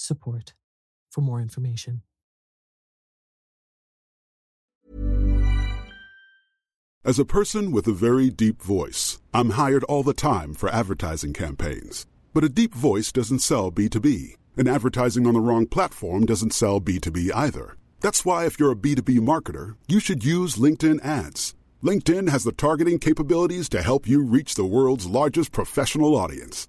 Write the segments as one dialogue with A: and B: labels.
A: support for more information.
B: As a person with a very deep voice, I'm hired all the time for advertising campaigns. But a deep voice doesn't sell B2B, and advertising on the wrong platform doesn't sell B2B either. That's why, if you're a B2B marketer, you should use LinkedIn ads. LinkedIn has the targeting capabilities to help you reach the world's largest professional audience.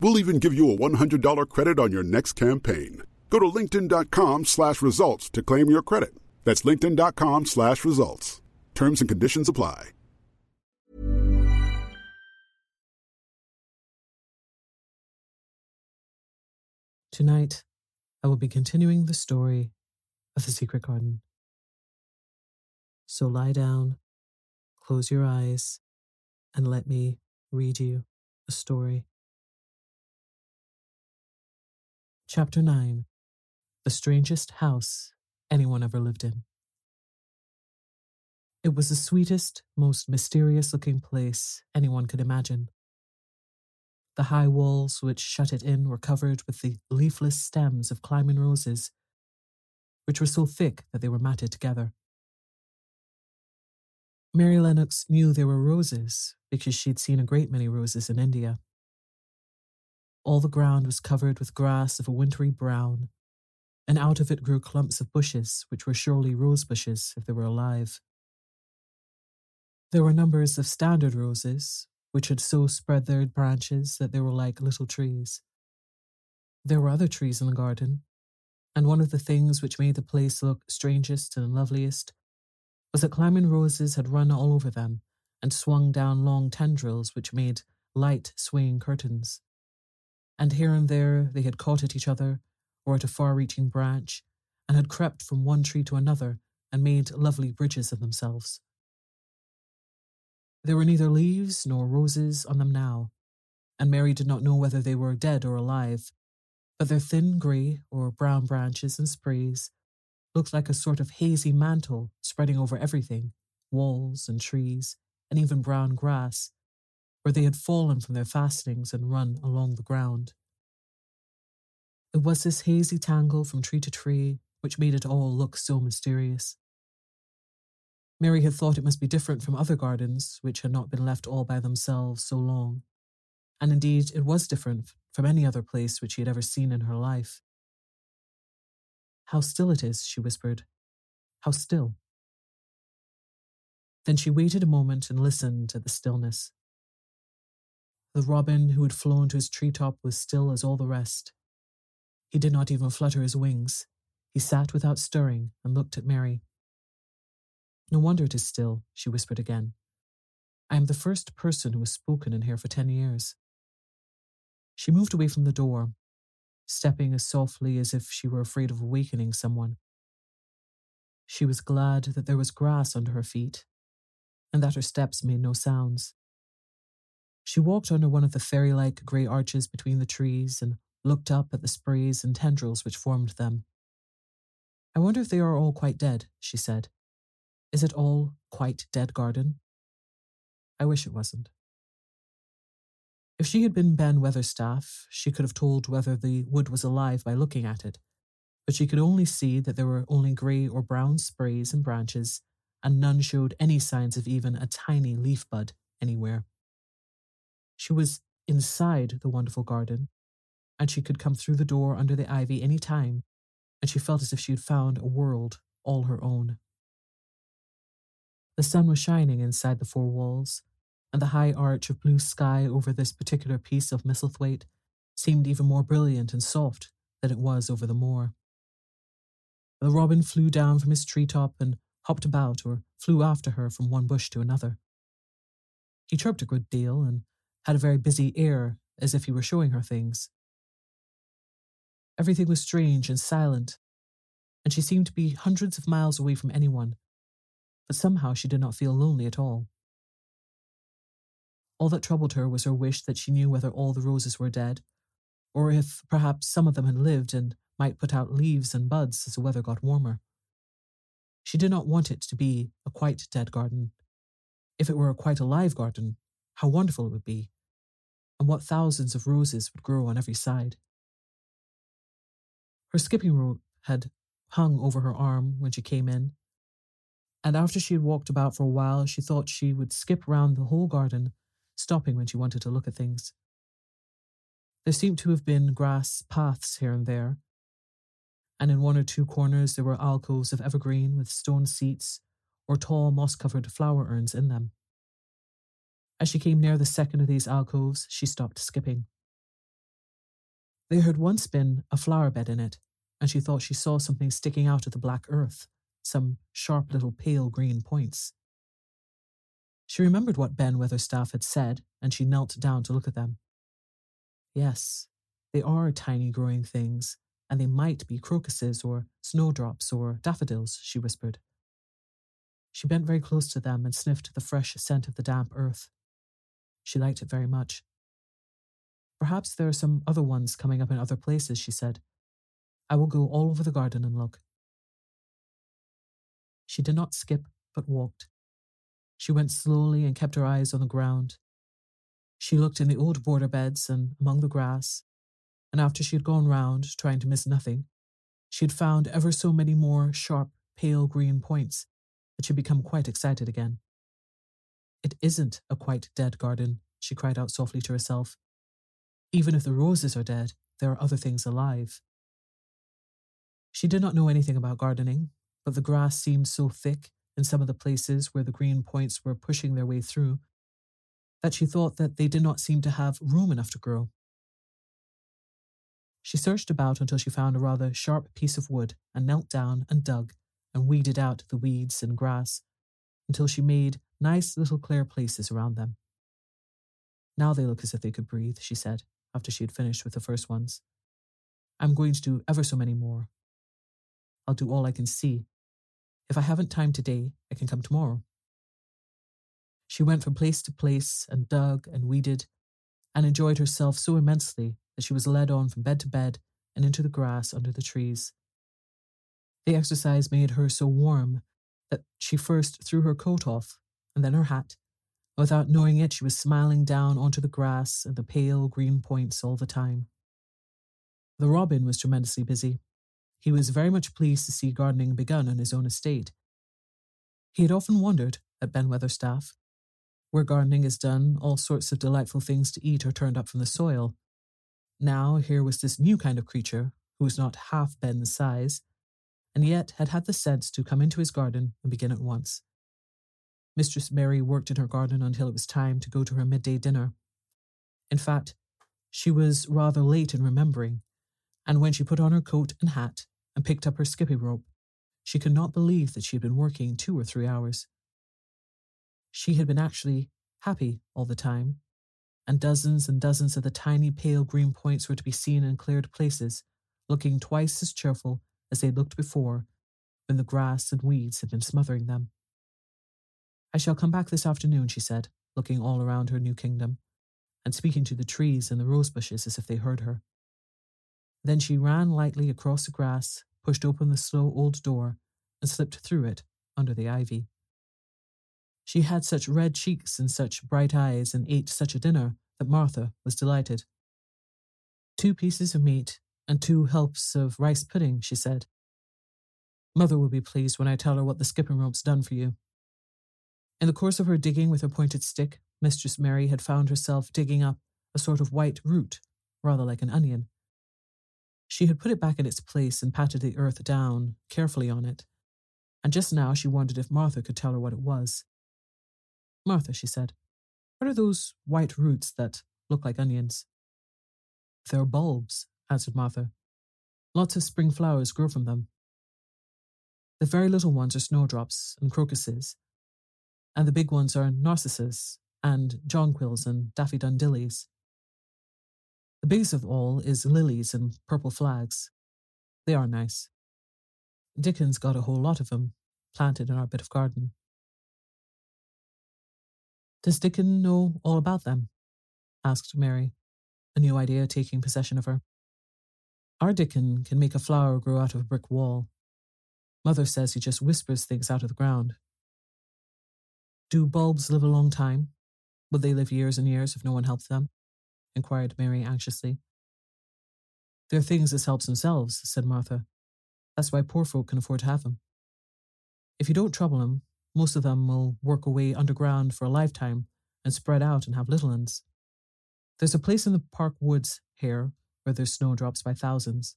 B: We'll even give you a $100 credit on your next campaign. Go to linkedin.com slash results to claim your credit. That's linkedin.com slash results. Terms and conditions apply.
A: Tonight, I will be continuing the story of the secret garden. So lie down, close your eyes, and let me read you a story. Chapter 9 The Strangest House Anyone Ever Lived in. It was the sweetest, most mysterious looking place anyone could imagine. The high walls which shut it in were covered with the leafless stems of climbing roses, which were so thick that they were matted together. Mary Lennox knew they were roses because she'd seen a great many roses in India. All the ground was covered with grass of a wintry brown, and out of it grew clumps of bushes, which were surely rose bushes if they were alive. There were numbers of standard roses, which had so spread their branches that they were like little trees. There were other trees in the garden, and one of the things which made the place look strangest and loveliest was that climbing roses had run all over them and swung down long tendrils which made light swaying curtains. And here and there they had caught at each other or at a far reaching branch and had crept from one tree to another and made lovely bridges of themselves. There were neither leaves nor roses on them now, and Mary did not know whether they were dead or alive, but their thin grey or brown branches and sprays looked like a sort of hazy mantle spreading over everything walls and trees, and even brown grass, where they had fallen from their fastenings and run along the ground. It was this hazy tangle from tree to tree which made it all look so mysterious. Mary had thought it must be different from other gardens, which had not been left all by themselves so long. And indeed, it was different from any other place which she had ever seen in her life. How still it is, she whispered. How still. Then she waited a moment and listened to the stillness. The robin who had flown to his treetop was still as all the rest. He did not even flutter his wings. He sat without stirring and looked at Mary. No wonder it is still, she whispered again. I am the first person who has spoken in here for ten years. She moved away from the door, stepping as softly as if she were afraid of awakening someone. She was glad that there was grass under her feet, and that her steps made no sounds. She walked under one of the fairy like grey arches between the trees and looked up at the sprays and tendrils which formed them. I wonder if they are all quite dead, she said. Is it all quite dead garden? I wish it wasn't. If she had been Ben Weatherstaff, she could have told whether the wood was alive by looking at it, but she could only see that there were only grey or brown sprays and branches, and none showed any signs of even a tiny leaf bud anywhere. She was inside the wonderful garden, and she could come through the door under the ivy any time, and she felt as if she had found a world all her own. The sun was shining inside the four walls, and the high arch of blue sky over this particular piece of Misselthwaite seemed even more brilliant and soft than it was over the moor. The robin flew down from his treetop and hopped about or flew after her from one bush to another. He chirped a good deal and had a very busy air as if he were showing her things. Everything was strange and silent, and she seemed to be hundreds of miles away from anyone, but somehow she did not feel lonely at all. All that troubled her was her wish that she knew whether all the roses were dead, or if perhaps some of them had lived and might put out leaves and buds as the weather got warmer. She did not want it to be a quite dead garden. If it were a quite alive garden, how wonderful it would be, and what thousands of roses would grow on every side. Her skipping rope had hung over her arm when she came in, and after she had walked about for a while, she thought she would skip round the whole garden stopping when she wanted to look at things. There seemed to have been grass paths here and there, and in one or two corners there were alcoves of evergreen with stone seats or tall moss covered flower urns in them. As she came near the second of these alcoves, she stopped skipping. There had once been a flower bed in it, and she thought she saw something sticking out of the black earth, some sharp little pale green points. She remembered what Ben Weatherstaff had said, and she knelt down to look at them. Yes, they are tiny growing things, and they might be crocuses or snowdrops or daffodils, she whispered. She bent very close to them and sniffed the fresh scent of the damp earth. She liked it very much. Perhaps there are some other ones coming up in other places, she said. I will go all over the garden and look. She did not skip, but walked. She went slowly and kept her eyes on the ground. She looked in the old border beds and among the grass, and after she had gone round, trying to miss nothing, she had found ever so many more sharp, pale green points that she had become quite excited again. It isn't a quite dead garden, she cried out softly to herself. Even if the roses are dead, there are other things alive. She did not know anything about gardening, but the grass seemed so thick in some of the places where the green points were pushing their way through, that she thought that they did not seem to have room enough to grow. She searched about until she found a rather sharp piece of wood and knelt down and dug and weeded out the weeds and grass until she made nice little clear places around them. Now they look as if they could breathe, she said, after she had finished with the first ones. I'm going to do ever so many more. I'll do all I can see if I haven't time today, I can come tomorrow. She went from place to place and dug and weeded and enjoyed herself so immensely that she was led on from bed to bed and into the grass under the trees. The exercise made her so warm that she first threw her coat off and then her hat. Without knowing it, she was smiling down onto the grass and the pale green points all the time. The robin was tremendously busy. He was very much pleased to see gardening begun on his own estate. He had often wondered, at Ben Weatherstaff, where gardening is done, all sorts of delightful things to eat are turned up from the soil. Now here was this new kind of creature, who was not half Ben's size, and yet had had the sense to come into his garden and begin at once. Mistress Mary worked in her garden until it was time to go to her midday dinner. In fact, she was rather late in remembering, and when she put on her coat and hat and picked up her skipping rope, she could not believe that she had been working two or three hours. She had been actually happy all the time, and dozens and dozens of the tiny pale green points were to be seen in cleared places, looking twice as cheerful as they looked before when the grass and weeds had been smothering them. I shall come back this afternoon, she said, looking all around her new kingdom, and speaking to the trees and the rose bushes as if they heard her. Then she ran lightly across the grass, pushed open the slow old door, and slipped through it under the ivy. She had such red cheeks and such bright eyes and ate such a dinner that Martha was delighted. Two pieces of meat and two helps of rice pudding, she said. Mother will be pleased when I tell her what the skipping rope's done for you. In the course of her digging with her pointed stick, Mistress Mary had found herself digging up a sort of white root, rather like an onion. She had put it back in its place and patted the earth down carefully on it, and just now she wondered if Martha could tell her what it was. Martha, she said, what are those white roots that look like onions? They're bulbs, answered Martha. Lots of spring flowers grow from them. The very little ones are snowdrops and crocuses, and the big ones are narcissus and jonquils and daffodillies. The biggest of all is lilies and purple flags. They are nice. Dickon's got a whole lot of them planted in our bit of garden. Does Dickon know all about them? asked Mary, a new idea taking possession of her. Our Dickon can make a flower grow out of a brick wall. Mother says he just whispers things out of the ground. Do bulbs live a long time? Will they live years and years if no one helps them? inquired Mary anxiously. They're things as helps themselves, said Martha. That's why poor folk can afford to have them. If you don't trouble them, most of them will work away underground for a lifetime and spread out and have little ones. There's a place in the park woods here where there's snowdrops by thousands.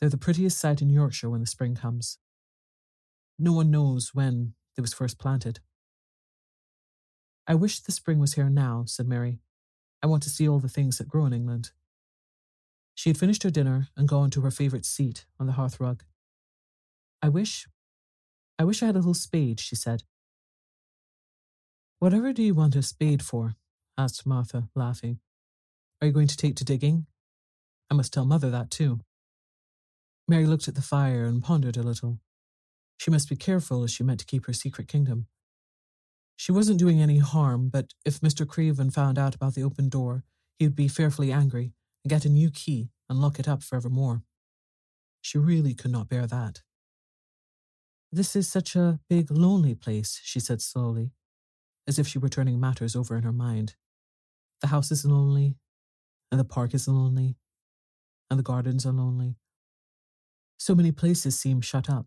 A: They're the prettiest sight in Yorkshire when the spring comes. No one knows when they was first planted. I wish the spring was here now, said Mary. I want to see all the things that grow in England. She had finished her dinner and gone to her favourite seat on the hearth rug. I wish, I wish I had a little spade, she said. Whatever do you want a spade for? asked Martha, laughing. Are you going to take to digging? I must tell Mother that too. Mary looked at the fire and pondered a little. She must be careful as she meant to keep her secret kingdom. She wasn't doing any harm, but if Mr. Craven found out about the open door, he would be fearfully angry and get a new key and lock it up forevermore. She really could not bear that. This is such a big, lonely place, she said slowly, as if she were turning matters over in her mind. The house is lonely, and the park is lonely, and the gardens are lonely. So many places seem shut up.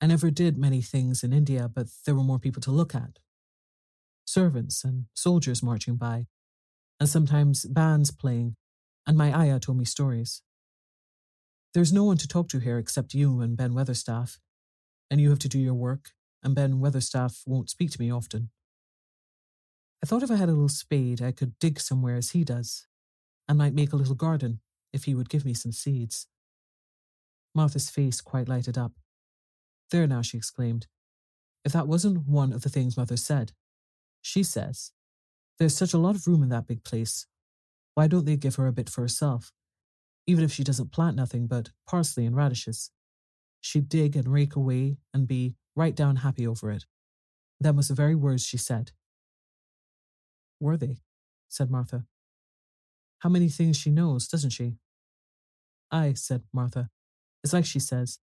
A: I never did many things in India, but there were more people to look at. Servants and soldiers marching by, and sometimes bands playing and my ayah told me stories. There's no one to talk to here except you and Ben Weatherstaff, and you have to do your work, and Ben Weatherstaff won't speak to me often. I thought if I had a little spade, I could dig somewhere as he does, and might make a little garden if he would give me some seeds. Martha's face quite lighted up. There now, she exclaimed. If that wasn't one of the things Mother said. She says, There's such a lot of room in that big place why don't they give her a bit for herself? Even if she doesn't plant nothing but parsley and radishes. She'd dig and rake away and be right down happy over it. Them was the very words she said. Were they? said Martha. How many things she knows, doesn't she? Aye, said Martha. It's like she says.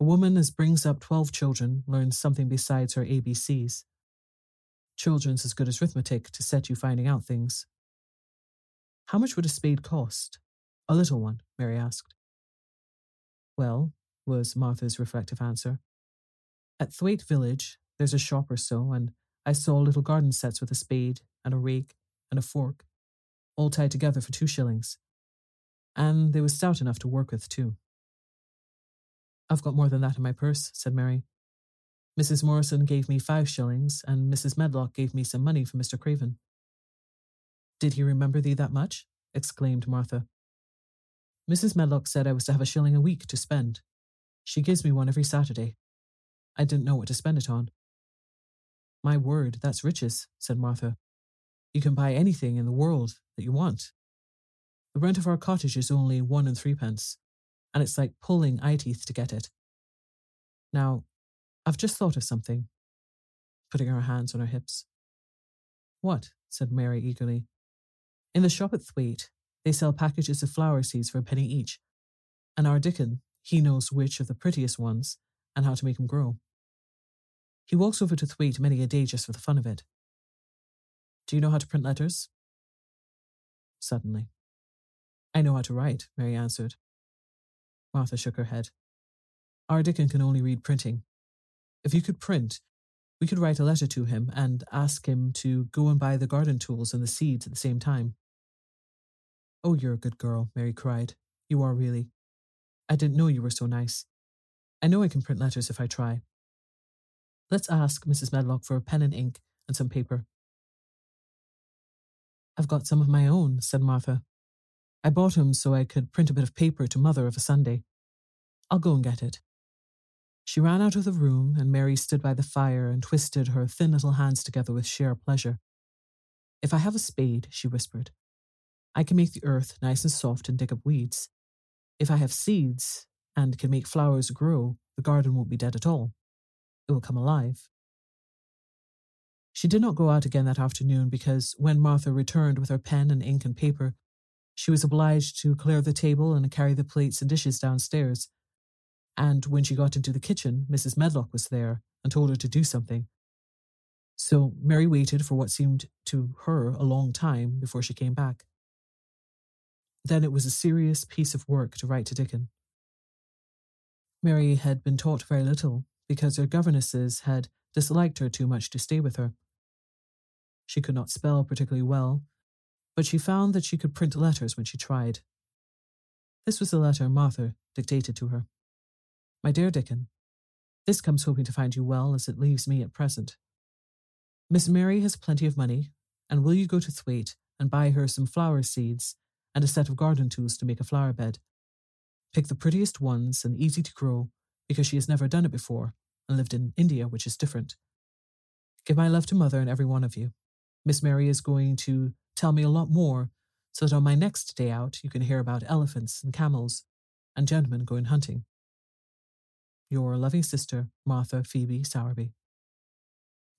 A: A woman as brings up twelve children learns something besides her ABCs. Children's as good as arithmetic to set you finding out things. How much would a spade cost? A little one, Mary asked. Well, was Martha's reflective answer. At Thwaite Village, there's a shop or so, and I saw little garden sets with a spade and a rake and a fork, all tied together for two shillings. And they were stout enough to work with, too. I've got more than that in my purse, said Mary. Mrs. Morrison gave me five shillings, and Mrs. Medlock gave me some money from Mr. Craven. Did he remember thee that much? exclaimed Martha. Mrs. Medlock said I was to have a shilling a week to spend. She gives me one every Saturday. I didn't know what to spend it on. My word, that's riches, said Martha. You can buy anything in the world that you want. The rent of our cottage is only one and threepence, and it's like pulling eye teeth to get it. Now, I've just thought of something, putting her hands on her hips. What? said Mary eagerly. In the shop at Thwaite, they sell packages of flower seeds for a penny each, and our Dickon, he knows which of the prettiest ones and how to make 'em grow. He walks over to Thwaite many a day just for the fun of it. Do you know how to print letters? Suddenly. I know how to write, Mary answered. Martha shook her head. Our Dickon can only read printing. If you could print, we could write a letter to him and ask him to go and buy the garden tools and the seeds at the same time. Oh, you're a good girl, Mary cried. You are really. I didn't know you were so nice. I know I can print letters if I try. Let's ask Mrs. Medlock for a pen and ink and some paper. I've got some of my own, said Martha. I bought 'em so I could print a bit of paper to Mother of a Sunday. I'll go and get it. She ran out of the room, and Mary stood by the fire and twisted her thin little hands together with sheer pleasure. If I have a spade, she whispered, I can make the earth nice and soft and dig up weeds. If I have seeds and can make flowers grow, the garden won't be dead at all. It will come alive. She did not go out again that afternoon because when Martha returned with her pen and ink and paper, she was obliged to clear the table and carry the plates and dishes downstairs and when she got into the kitchen, Mrs. Medlock was there and told her to do something. So Mary waited for what seemed to her a long time before she came back. Then it was a serious piece of work to write to Dickon. Mary had been taught very little because her governesses had disliked her too much to stay with her. She could not spell particularly well, but she found that she could print letters when she tried. This was the letter Martha dictated to her. My dear Dickon, this comes hoping to find you well as it leaves me at present. Miss Mary has plenty of money, and will you go to Thwaite and buy her some flower seeds and a set of garden tools to make a flower bed? Pick the prettiest ones and easy to grow because she has never done it before and lived in India, which is different. Give my love to mother and every one of you. Miss Mary is going to tell me a lot more so that on my next day out you can hear about elephants and camels and gentlemen going hunting. Your loving sister, Martha Phoebe Sowerby.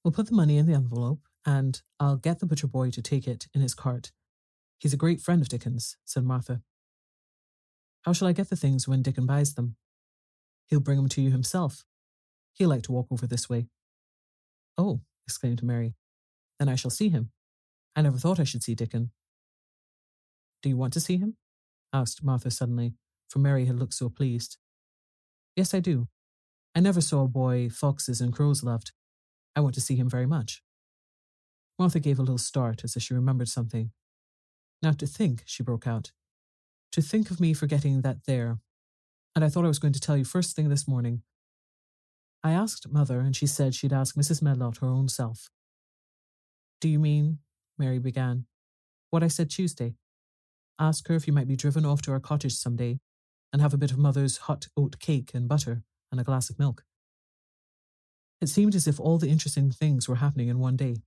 A: We'll put the money in the envelope, and I'll get the butcher boy to take it in his cart. He's a great friend of Dickon's, said Martha. How shall I get the things when Dickon buys them? He'll bring them to you himself. He'll like to walk over this way. Oh, exclaimed Mary. Then I shall see him. I never thought I should see Dickon. Do you want to see him? asked Martha suddenly, for Mary had looked so pleased. Yes, I do. I never saw a boy foxes and crows loved. I want to see him very much. Martha gave a little start as if she remembered something. Now to think, she broke out. To think of me forgetting that there. And I thought I was going to tell you first thing this morning. I asked Mother, and she said she'd ask Mrs. Medlock her own self. Do you mean, Mary began, what I said Tuesday? Ask her if you might be driven off to our cottage some day and have a bit of Mother's hot oat cake and butter and a glass of milk. It seemed as if all the interesting things were happening in one day.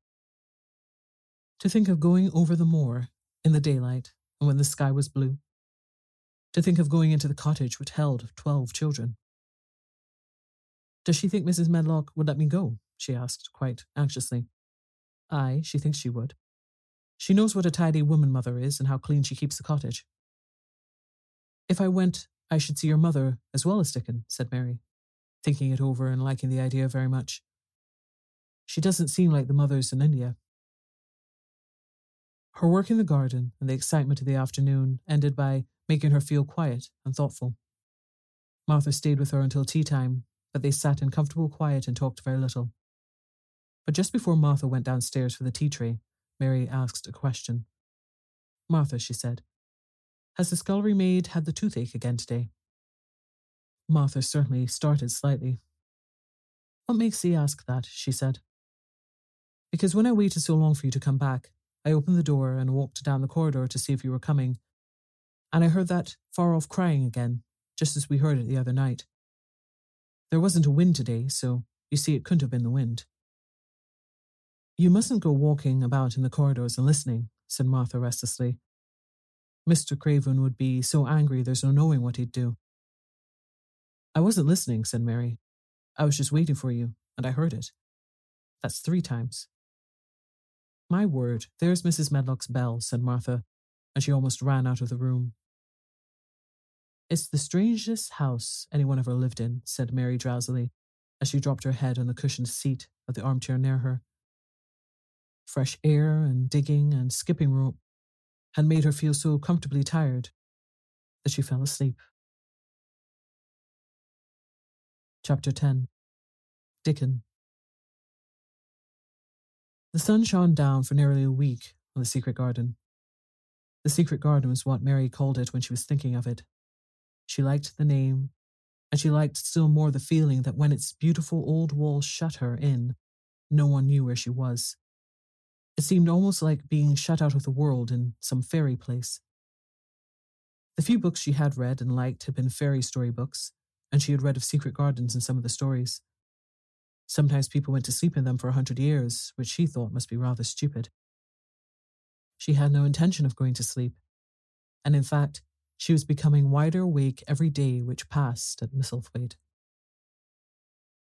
A: To think of going over the moor in the daylight and when the sky was blue. To think of going into the cottage which held twelve children. Does she think Mrs. Medlock would let me go? she asked, quite anxiously. Aye, she thinks she would. She knows what a tidy woman mother is and how clean she keeps the cottage. If I went, I should see your mother as well as Dickon, said Mary, thinking it over and liking the idea very much. She doesn't seem like the mothers in India. Her work in the garden and the excitement of the afternoon ended by making her feel quiet and thoughtful. Martha stayed with her until tea time, but they sat in comfortable quiet and talked very little. But just before Martha went downstairs for the tea tray, Mary asked a question. Martha, she said, has the scullery maid had the toothache again today? Martha certainly started slightly. What makes thee ask that? she said. Because when I waited so long for you to come back, I opened the door and walked down the corridor to see if you were coming, and I heard that far off crying again, just as we heard it the other night. There wasn't a wind today, so you see it couldn't have been the wind. You mustn't go walking about in the corridors and listening, said Martha restlessly. Mr. Craven would be so angry there's no knowing what he'd do. I wasn't listening, said Mary. I was just waiting for you, and I heard it. That's three times. My word, there's Mrs. Medlock's bell, said Martha, and she almost ran out of the room. It's the strangest house anyone ever lived in, said Mary drowsily, as she dropped her head on the cushioned seat of the armchair near her. Fresh air and digging and skipping rope had made her feel so comfortably tired that she fell asleep. Chapter 10 Dickon The sun shone down for nearly a week on the secret garden. The secret garden was what Mary called it when she was thinking of it. She liked the name, and she liked still more the feeling that when its beautiful old walls shut her in, no one knew where she was. It seemed almost like being shut out of the world in some fairy place. The few books she had read and liked had been fairy story books, and she had read of secret gardens in some of the stories. Sometimes people went to sleep in them for a hundred years, which she thought must be rather stupid. She had no intention of going to sleep, and in fact, she was becoming wider awake every day which passed at Misselthwaite.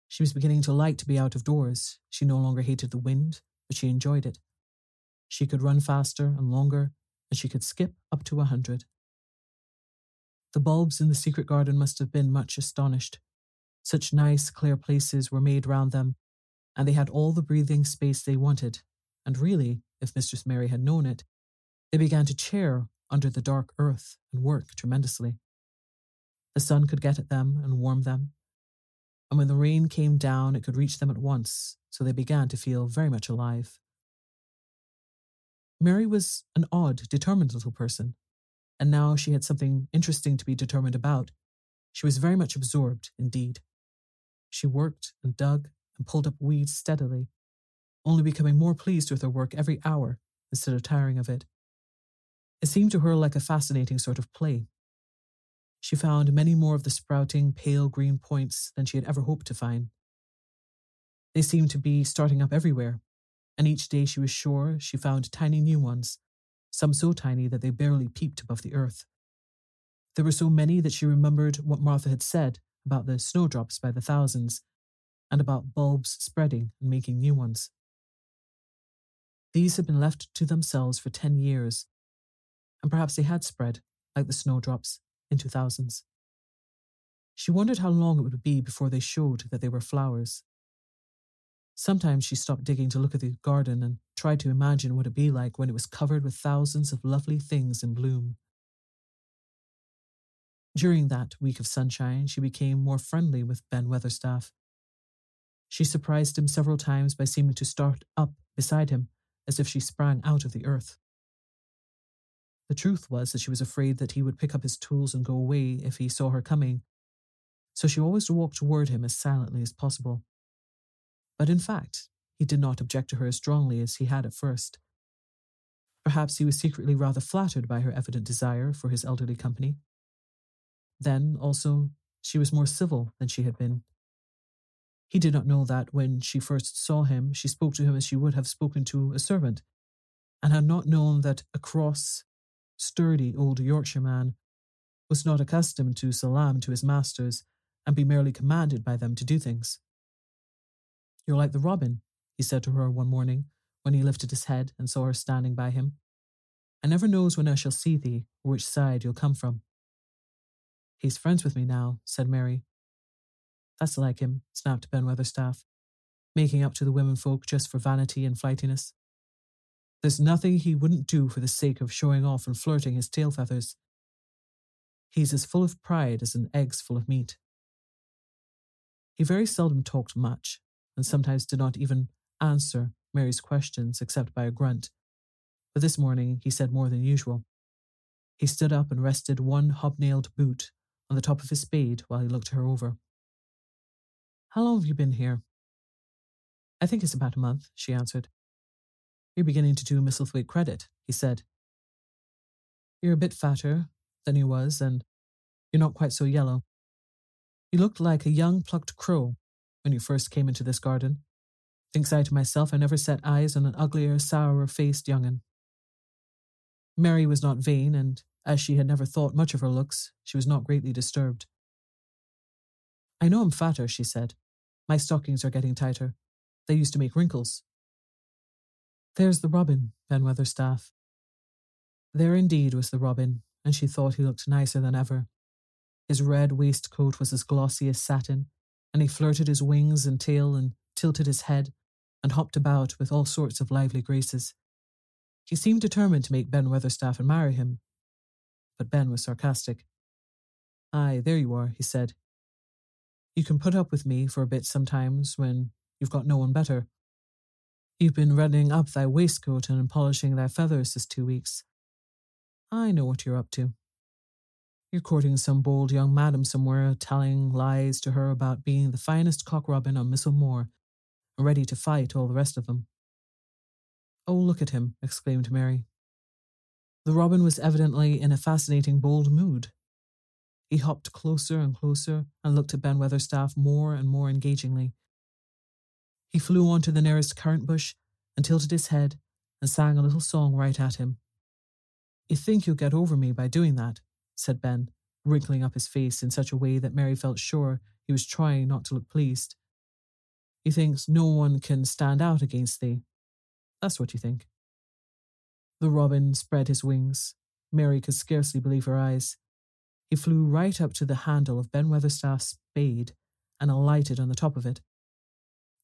A: She was beginning to like to be out of doors. She no longer hated the wind, but she enjoyed it. She could run faster and longer, and she could skip up to a hundred. The bulbs in the secret garden must have been much astonished. Such nice, clear places were made round them, and they had all the breathing space they wanted. And really, if Mistress Mary had known it, they began to chair under the dark earth and work tremendously. The sun could get at them and warm them, and when the rain came down, it could reach them at once, so they began to feel very much alive. Mary was an odd, determined little person, and now she had something interesting to be determined about. She was very much absorbed, indeed. She worked and dug and pulled up weeds steadily, only becoming more pleased with her work every hour instead of tiring of it. It seemed to her like a fascinating sort of play. She found many more of the sprouting, pale green points than she had ever hoped to find. They seemed to be starting up everywhere, and each day she was sure she found tiny new ones, some so tiny that they barely peeped above the earth. There were so many that she remembered what Martha had said about the snowdrops by the thousands, and about bulbs spreading and making new ones. These had been left to themselves for ten years, and perhaps they had spread, like the snowdrops, into thousands. She wondered how long it would be before they showed that they were flowers. Sometimes she stopped digging to look at the garden and tried to imagine what it'd be like when it was covered with thousands of lovely things in bloom. During that week of sunshine, she became more friendly with Ben Weatherstaff. She surprised him several times by seeming to start up beside him as if she sprang out of the earth. The truth was that she was afraid that he would pick up his tools and go away if he saw her coming, so she always walked toward him as silently as possible. But in fact, he did not object to her as strongly as he had at first. Perhaps he was secretly rather flattered by her evident desire for his elderly company. Then, also, she was more civil than she had been. He did not know that when she first saw him, she spoke to him as she would have spoken to a servant, and had not known that a cross, sturdy old Yorkshireman was not accustomed to salam to his masters and be merely commanded by them to do things. You're like the robin, he said to her one morning when he lifted his head and saw her standing by him. I never knows when I shall see thee or which side you'll come from. He's friends with me now, said Mary. That's like him, snapped Ben Weatherstaff, making up to the women folk just for vanity and flightiness. There's nothing he wouldn't do for the sake of showing off and flirting his tail feathers. He's as full of pride as an egg's full of meat. He very seldom talked much, and sometimes did not even answer Mary's questions except by a grunt. But this morning he said more than usual. He stood up and rested one hobnailed boot on the top of his spade while he looked her over. How long have you been here? I think it's about a month, she answered. You're beginning to do Misselthwaite credit, he said. You're a bit fatter than you was, and you're not quite so yellow. You looked like a young plucked crow when you first came into this garden. Thinks I to myself, I never set eyes on an uglier, sourer faced young'un. Mary was not vain, and as she had never thought much of her looks, she was not greatly disturbed. I know I'm fatter, she said. My stockings are getting tighter. They used to make wrinkles. There's the robin, Ben Weatherstaff. There indeed was the robin, and she thought he looked nicer than ever. His red waistcoat was as glossy as satin, and he flirted his wings and tail and tilted his head and hopped about with all sorts of lively graces. He seemed determined to make Ben Weatherstaff and marry him. But Ben was sarcastic. Aye, there you are, he said. You can put up with me for a bit sometimes when you've got no one better. You've been running up thy waistcoat and polishing thy feathers this two weeks. I know what you're up to. You're courting some bold young madam somewhere, telling lies to her about being the finest cock robin on Missel Moor, and ready to fight all the rest of them. Oh, look at him, exclaimed Mary. The robin was evidently in a fascinating, bold mood. He hopped closer and closer and looked at Ben Weatherstaff more and more engagingly. He flew on to the nearest currant bush and tilted his head and sang a little song right at him. You think you'll get over me by doing that, said Ben, wrinkling up his face in such a way that Mary felt sure he was trying not to look pleased. He thinks no one can stand out against thee. That's what you think. The robin spread his wings. Mary could scarcely believe her eyes. He flew right up to the handle of Ben Weatherstaff's spade and alighted on the top of it.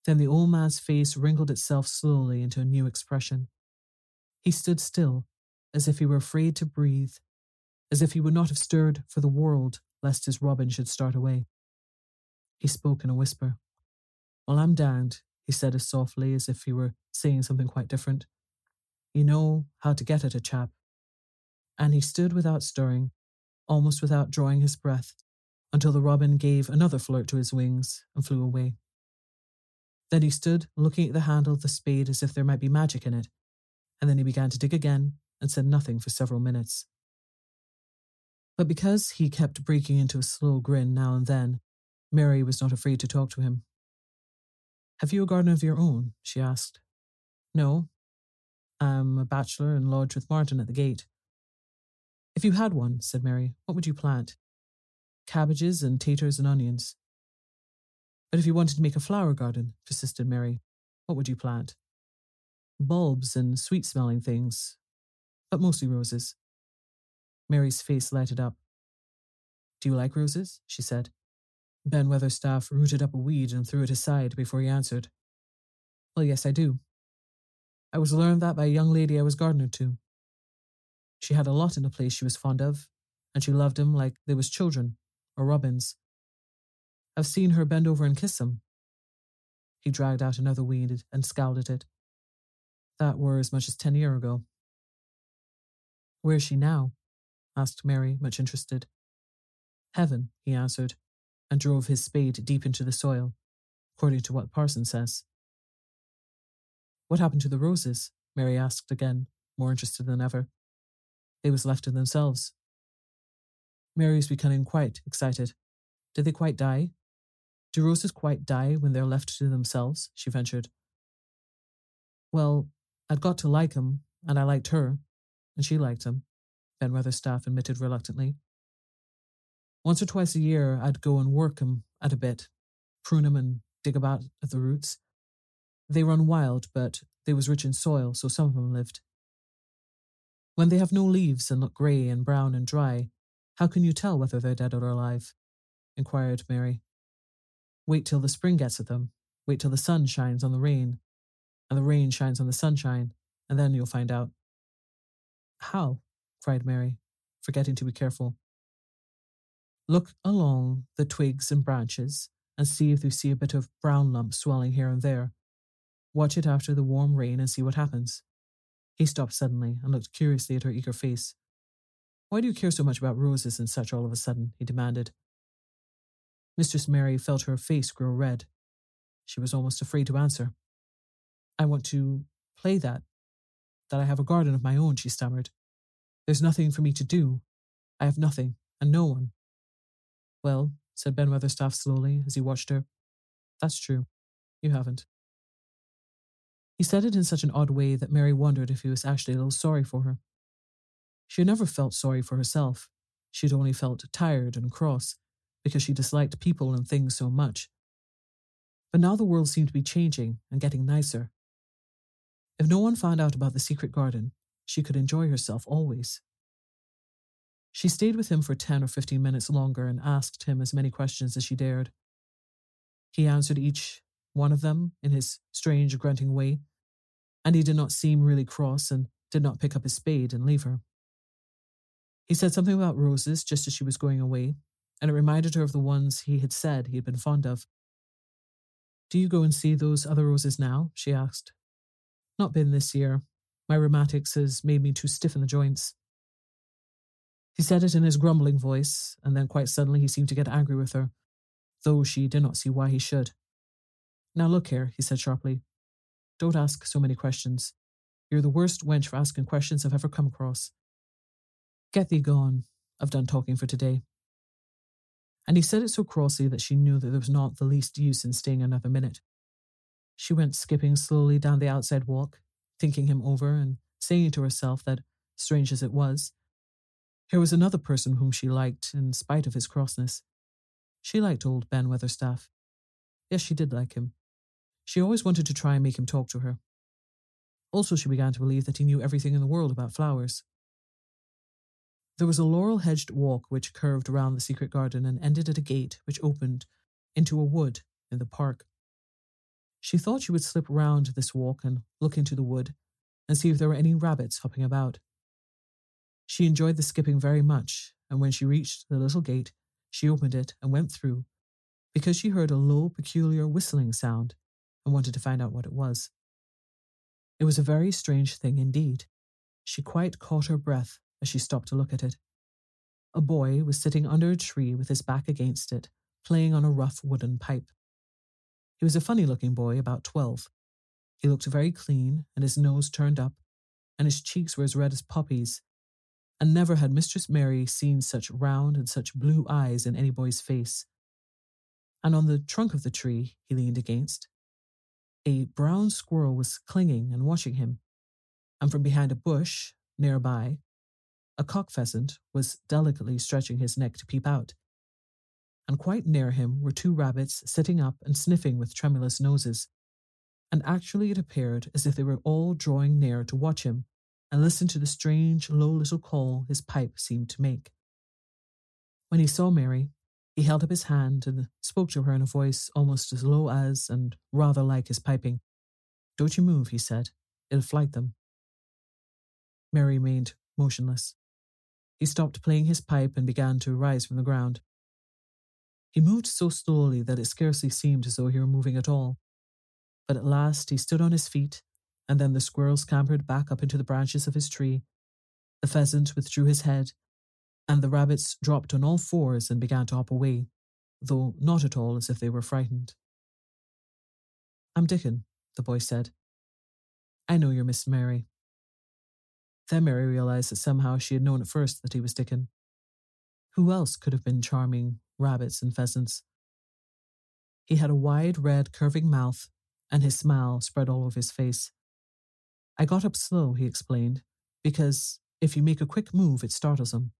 A: Then the old man's face wrinkled itself slowly into a new expression. He stood still, as if he were afraid to breathe, as if he would not have stirred for the world lest his robin should start away. He spoke in a whisper. Well, I'm damned, he said as softly as if he were saying something quite different. You know how to get at a chap. And he stood without stirring, almost without drawing his breath, until the robin gave another flirt to his wings and flew away. Then he stood looking at the handle of the spade as if there might be magic in it, and then he began to dig again and said nothing for several minutes. But because he kept breaking into a slow grin now and then, Mary was not afraid to talk to him. Have you a garden of your own? she asked. No. I'm a bachelor and lodge with Martin at the gate. If you had one, said Mary, what would you plant? Cabbages and taters and onions. But if you wanted to make a flower garden, persisted Mary, what would you plant? Bulbs and sweet smelling things, but mostly roses. Mary's face lighted up. Do you like roses? she said. Ben Weatherstaff rooted up a weed and threw it aside before he answered. Well, yes, I do. I was learned that by a young lady I was gardener to. She had a lot in a place she was fond of, and she loved him like they was children, or robins. I've seen her bend over and kiss him. He dragged out another weed and scowled at it. That were as much as ten year ago. Where is she now? Asked Mary, much interested. Heaven, he answered, and drove his spade deep into the soil, according to what Parson says. What happened to the roses? Mary asked again, more interested than ever. They was left to themselves. Mary was becoming quite excited. Did they quite die? Do roses quite die when they're left to themselves? she ventured. Well, I'd got to like him, and I liked her, and she liked him, Ben Weatherstaff admitted reluctantly. Once or twice a year, I'd go and work 'em at a bit, prune 'em and dig about at the roots. They run wild, but they was rich in soil, so some of 'em lived. When they have no leaves and look grey and brown and dry, how can you tell whether they're dead or alive? inquired Mary. Wait till the spring gets at them. Wait till the sun shines on the rain, and the rain shines on the sunshine, and then you'll find out. How? Cried Mary, forgetting to be careful. Look along the twigs and branches and see if you see a bit of brown lump swelling here and there. Watch it after the warm rain and see what happens. He stopped suddenly and looked curiously at her eager face. Why do you care so much about roses and such all of a sudden? he demanded. Mistress Mary felt her face grow red. She was almost afraid to answer. I want to play that, that I have a garden of my own, she stammered. There's nothing for me to do. I have nothing, and no one. Well, said Ben Weatherstaff slowly as he watched her, that's true. You haven't. He said it in such an odd way that Mary wondered if he was actually a little sorry for her. She had never felt sorry for herself. She had only felt tired and cross because she disliked people and things so much. But now the world seemed to be changing and getting nicer. If no one found out about the secret garden, she could enjoy herself always. She stayed with him for 10 or 15 minutes longer and asked him as many questions as she dared. He answered each one of them in his strange grunting way, and he did not seem really cross and did not pick up his spade and leave her. He said something about roses just as she was going away, and it reminded her of the ones he had said he had been fond of. Do you go and see those other roses now? she asked. Not been this year. My rheumatics has made me too stiff in the joints. He said it in his grumbling voice, and then quite suddenly he seemed to get angry with her, though she did not see why he should. Now look here, he said sharply. Don't ask so many questions. You're the worst wench for asking questions I've ever come across. Get thee gone. I've done talking for today. And he said it so crossly that she knew that there was not the least use in staying another minute. She went skipping slowly down the outside walk, thinking him over and saying to herself that, strange as it was, here was another person whom she liked in spite of his crossness. She liked old Ben Weatherstaff. Yes, she did like him. She always wanted to try and make him talk to her. Also, she began to believe that he knew everything in the world about flowers. There was a laurel hedged walk which curved round the secret garden and ended at a gate which opened into a wood in the park. She thought she would slip round this walk and look into the wood and see if there were any rabbits hopping about. She enjoyed the skipping very much, and when she reached the little gate, she opened it and went through because she heard a low, peculiar whistling sound and wanted to find out what it was. It was a very strange thing indeed. She quite caught her breath as she stopped to look at it. A boy was sitting under a tree with his back against it, playing on a rough wooden pipe. He was a funny looking boy, about twelve. He looked very clean, and his nose turned up, and his cheeks were as red as poppies, and never had Mistress Mary seen such round and such blue eyes in any boy's face. And on the trunk of the tree he leaned against, a brown squirrel was clinging and watching him, and from behind a bush near by, a cock pheasant was delicately stretching his neck to peep out. And quite near him were two rabbits sitting up and sniffing with tremulous noses. And actually it appeared as if they were all drawing near to watch him and listen to the strange, low little call his pipe seemed to make. When he saw Mary, he held up his hand and spoke to her in a voice almost as low as and rather like his piping. Don't you move, he said. It'll fright them. Mary remained motionless. He stopped playing his pipe and began to rise from the ground. He moved so slowly that it scarcely seemed as though he were moving at all. But at last he stood on his feet and then the squirrel scampered back up into the branches of his tree. The pheasant withdrew his head, and the rabbits dropped on all fours and began to hop away, though not at all as if they were frightened. I'm Dickon, the boy said. I know you're Miss Mary. Then Mary realized that somehow she had known at first that he was Dickon. Who else could have been charming rabbits and pheasants? He had a wide, red, curving mouth, and his smile spread all over his face. I got up slow, he explained, because if you make a quick move, it startles them.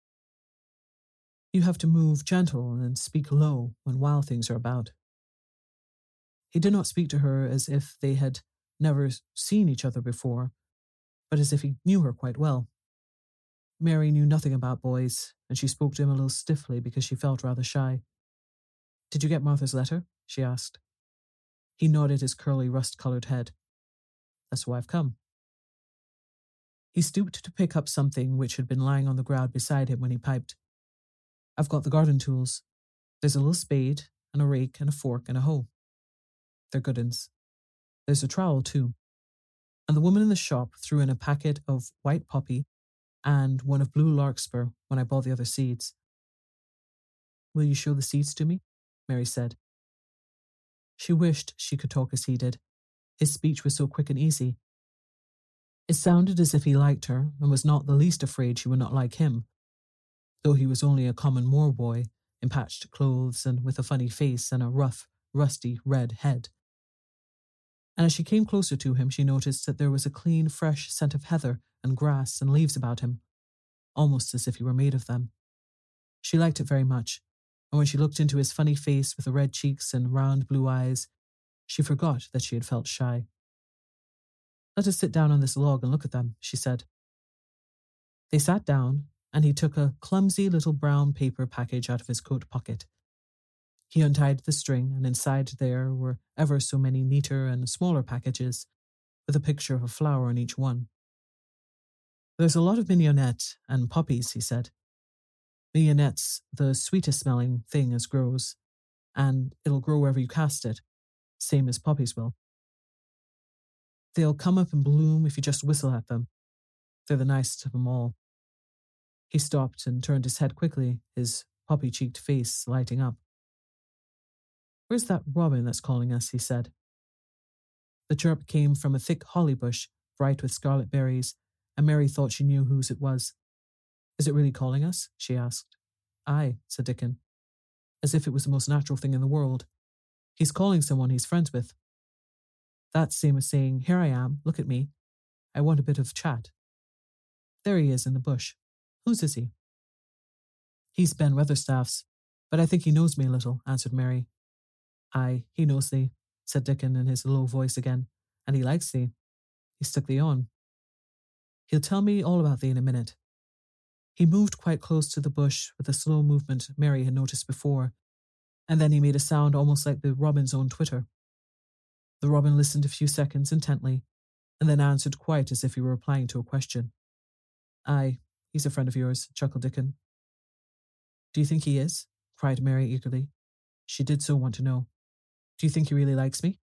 A: You have to move gentle and speak low when wild things are about. He did not speak to her as if they had never seen each other before, but as if he knew her quite well. Mary knew nothing about boys, and she spoke to him a little stiffly because she felt rather shy. Did you get Martha's letter? she asked. He nodded his curly, rust colored head. That's why I've come. He stooped to pick up something which had been lying on the ground beside him when he piped. I've got the garden tools. There's a little spade, and a rake, and a fork, and a hoe. They're good uns. There's a trowel, too. And the woman in the shop threw in a packet of white poppy and one of blue larkspur when I bought the other seeds. Will you show the seeds to me? Mary said. She wished she could talk as he did. His speech was so quick and easy, it sounded as if he liked her and was not the least afraid she would not like him, though he was only a common moor boy in patched clothes and with a funny face and a rough, rusty red head. And as she came closer to him, she noticed that there was a clean, fresh scent of heather and grass and leaves about him, almost as if he were made of them. She liked it very much, and when she looked into his funny face with the red cheeks and round blue eyes, she forgot that she had felt shy. Let us sit down on this log and look at them, she said. They sat down, and he took a clumsy little brown paper package out of his coat pocket. He untied the string, and inside there were ever so many neater and smaller packages, with a picture of a flower on each one. There's a lot of mignonette and poppies, he said. Mignonette's the sweetest smelling thing as grows, and it'll grow wherever you cast it, same as poppies will. They'll come up and bloom if you just whistle at them. They're the nicest of them all. He stopped and turned his head quickly, his poppy cheeked face lighting up. Where's that robin that's calling us? he said. The chirp came from a thick holly bush, bright with scarlet berries, and Mary thought she knew whose it was. Is it really calling us? she asked. Aye, said Dickon, as if it was the most natural thing in the world. He's calling someone he's friends with. That's same as saying, Here I am, look at me. I want a bit of chat. There he is in the bush. Whose is he? He's Ben Weatherstaff's, but I think he knows me a little, answered Mary. Aye, he knows thee, said Dickon in his low voice again, and he likes thee. He stuck thee on. He'll tell me all about thee in a minute. He moved quite close to the bush with a slow movement Mary had noticed before, and then he made a sound almost like the robin's own twitter. The robin listened a few seconds intently, and then answered quite as if he were replying to a question. Aye, he's a friend of yours, chuckled Dickon. Do you think he is? cried Mary eagerly. She did so want to know. Do you think he really likes me?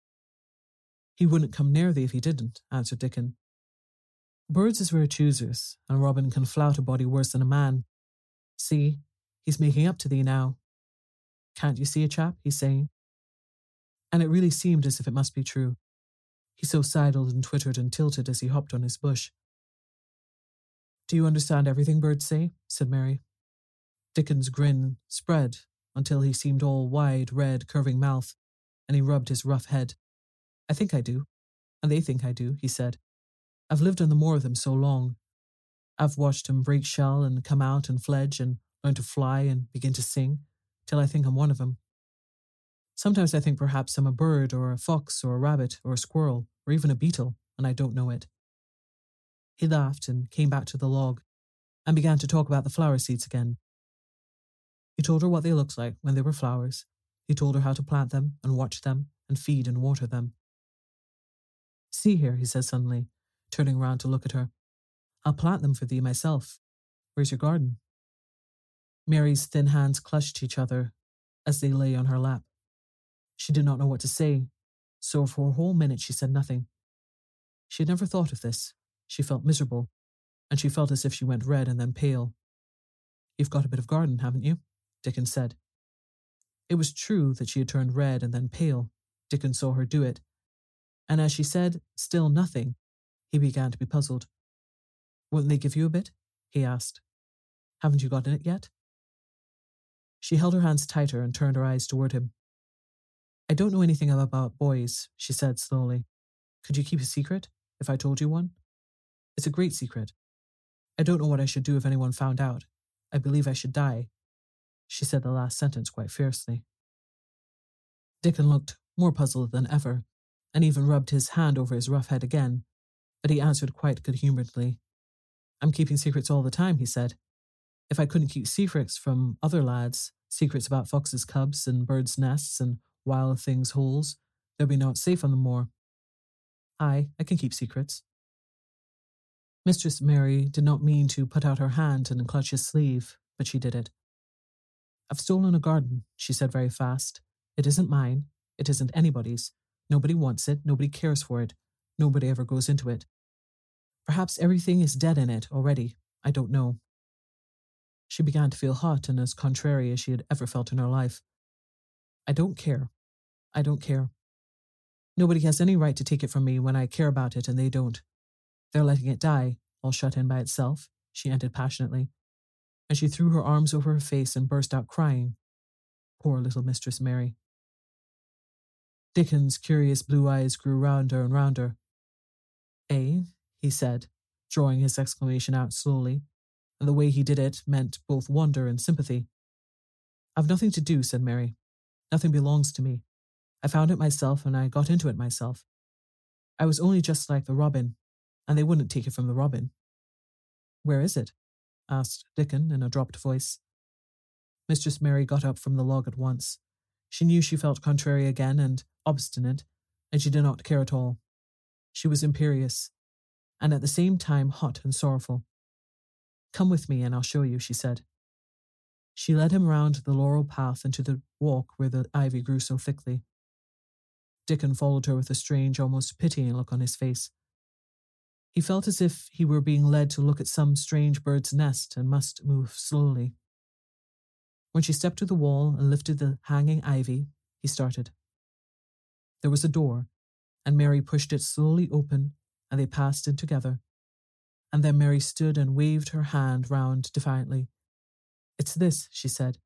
A: He wouldn't come near thee if he didn't, answered Dickon. Birds is rare choosers, and Robin can flout a body worse than a man. See, he's making up to thee now. Can't you see a chap? he's saying. And it really seemed as if it must be true. He so sidled and twittered and tilted as he hopped on his bush. Do you understand everything birds say? said Mary. Dickon's grin spread until he seemed all wide, red, curving mouth, and he rubbed his rough head. I think I do, and they think I do, he said. I've lived on the moor of them so long. I've watched them break shell and come out and fledge and learn to fly and begin to sing, till I think I'm one of them. Sometimes I think perhaps I'm a bird or a fox or a rabbit or a squirrel or even a beetle, and I don't know it. He laughed and came back to the log and began to talk about the flower seeds again. He told her what they looked like when they were flowers. He told her how to plant them and watch them and feed and water them. See here, he said suddenly, turning round to look at her. I'll plant them for thee myself. Where's your garden? Mary's thin hands clutched each other as they lay on her lap. She did not know what to say, so for a whole minute she said nothing. She had never thought of this, she felt miserable, and she felt as if she went red and then pale. You've got a bit of garden, haven't you? Dickon said. It was true that she had turned red and then pale. Dickon saw her do it. And as she said, still nothing, he began to be puzzled. Won't they give you a bit? he asked. Haven't you got in it yet? She held her hands tighter and turned her eyes toward him. I don't know anything about boys, she said slowly. Could you keep a secret if I told you one? It's a great secret. I don't know what I should do if anyone found out. I believe I should die. She said the last sentence quite fiercely. Dickon looked more puzzled than ever, and even rubbed his hand over his rough head again, but he answered quite good humouredly. I'm keeping secrets all the time, he said. If I couldn't keep secrets from other lads, secrets about foxes' cubs and birds' nests and wild things' holes, there'd be naught safe on the moor. Aye, I can keep secrets. Mistress Mary did not mean to put out her hand and clutch his sleeve, but she did it. I've stolen a garden, she said very fast. It isn't mine. It isn't anybody's. Nobody wants it. Nobody cares for it. Nobody ever goes into it. Perhaps everything is dead in it already. I don't know. She began to feel hot and as contrary as she had ever felt in her life. I don't care. I don't care. Nobody has any right to take it from me when I care about it and they don't. They're letting it die, all shut in by itself, she ended passionately. And she threw her arms over her face and burst out crying. Poor little Mistress Mary. Dickon's curious blue eyes grew rounder and rounder. Eh? he said, drawing his exclamation out slowly, and the way he did it meant both wonder and sympathy. I've nothing to do, said Mary. Nothing belongs to me. I found it myself and I got into it myself. I was only just like the robin, and they wouldn't take it from the robin. Where is it? asked Dickon in a dropped voice. Mistress Mary got up from the log at once. She knew she felt contrary again and obstinate, and she did not care at all. She was imperious, and at the same time hot and sorrowful. Come with me, and I'll show you, she said. She led him round the laurel path into the walk where the ivy grew so thickly. Dickon followed her with a strange, almost pitying look on his face. He felt as if he were being led to look at some strange bird's nest and must move slowly. When she stepped to the wall and lifted the hanging ivy, he started. There was a door, and Mary pushed it slowly open, and they passed in together. And then Mary stood and waved her hand round defiantly. It's this, she said.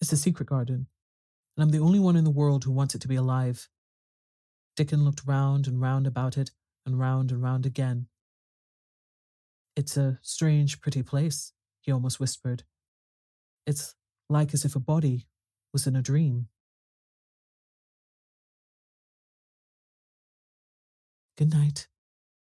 A: It's the secret garden, and I'm the only one in the world who wants it to be alive. Dickon looked round and round about it, and round and round again. It's a strange, pretty place, he almost whispered. It's like as if a body was in a dream. Good night.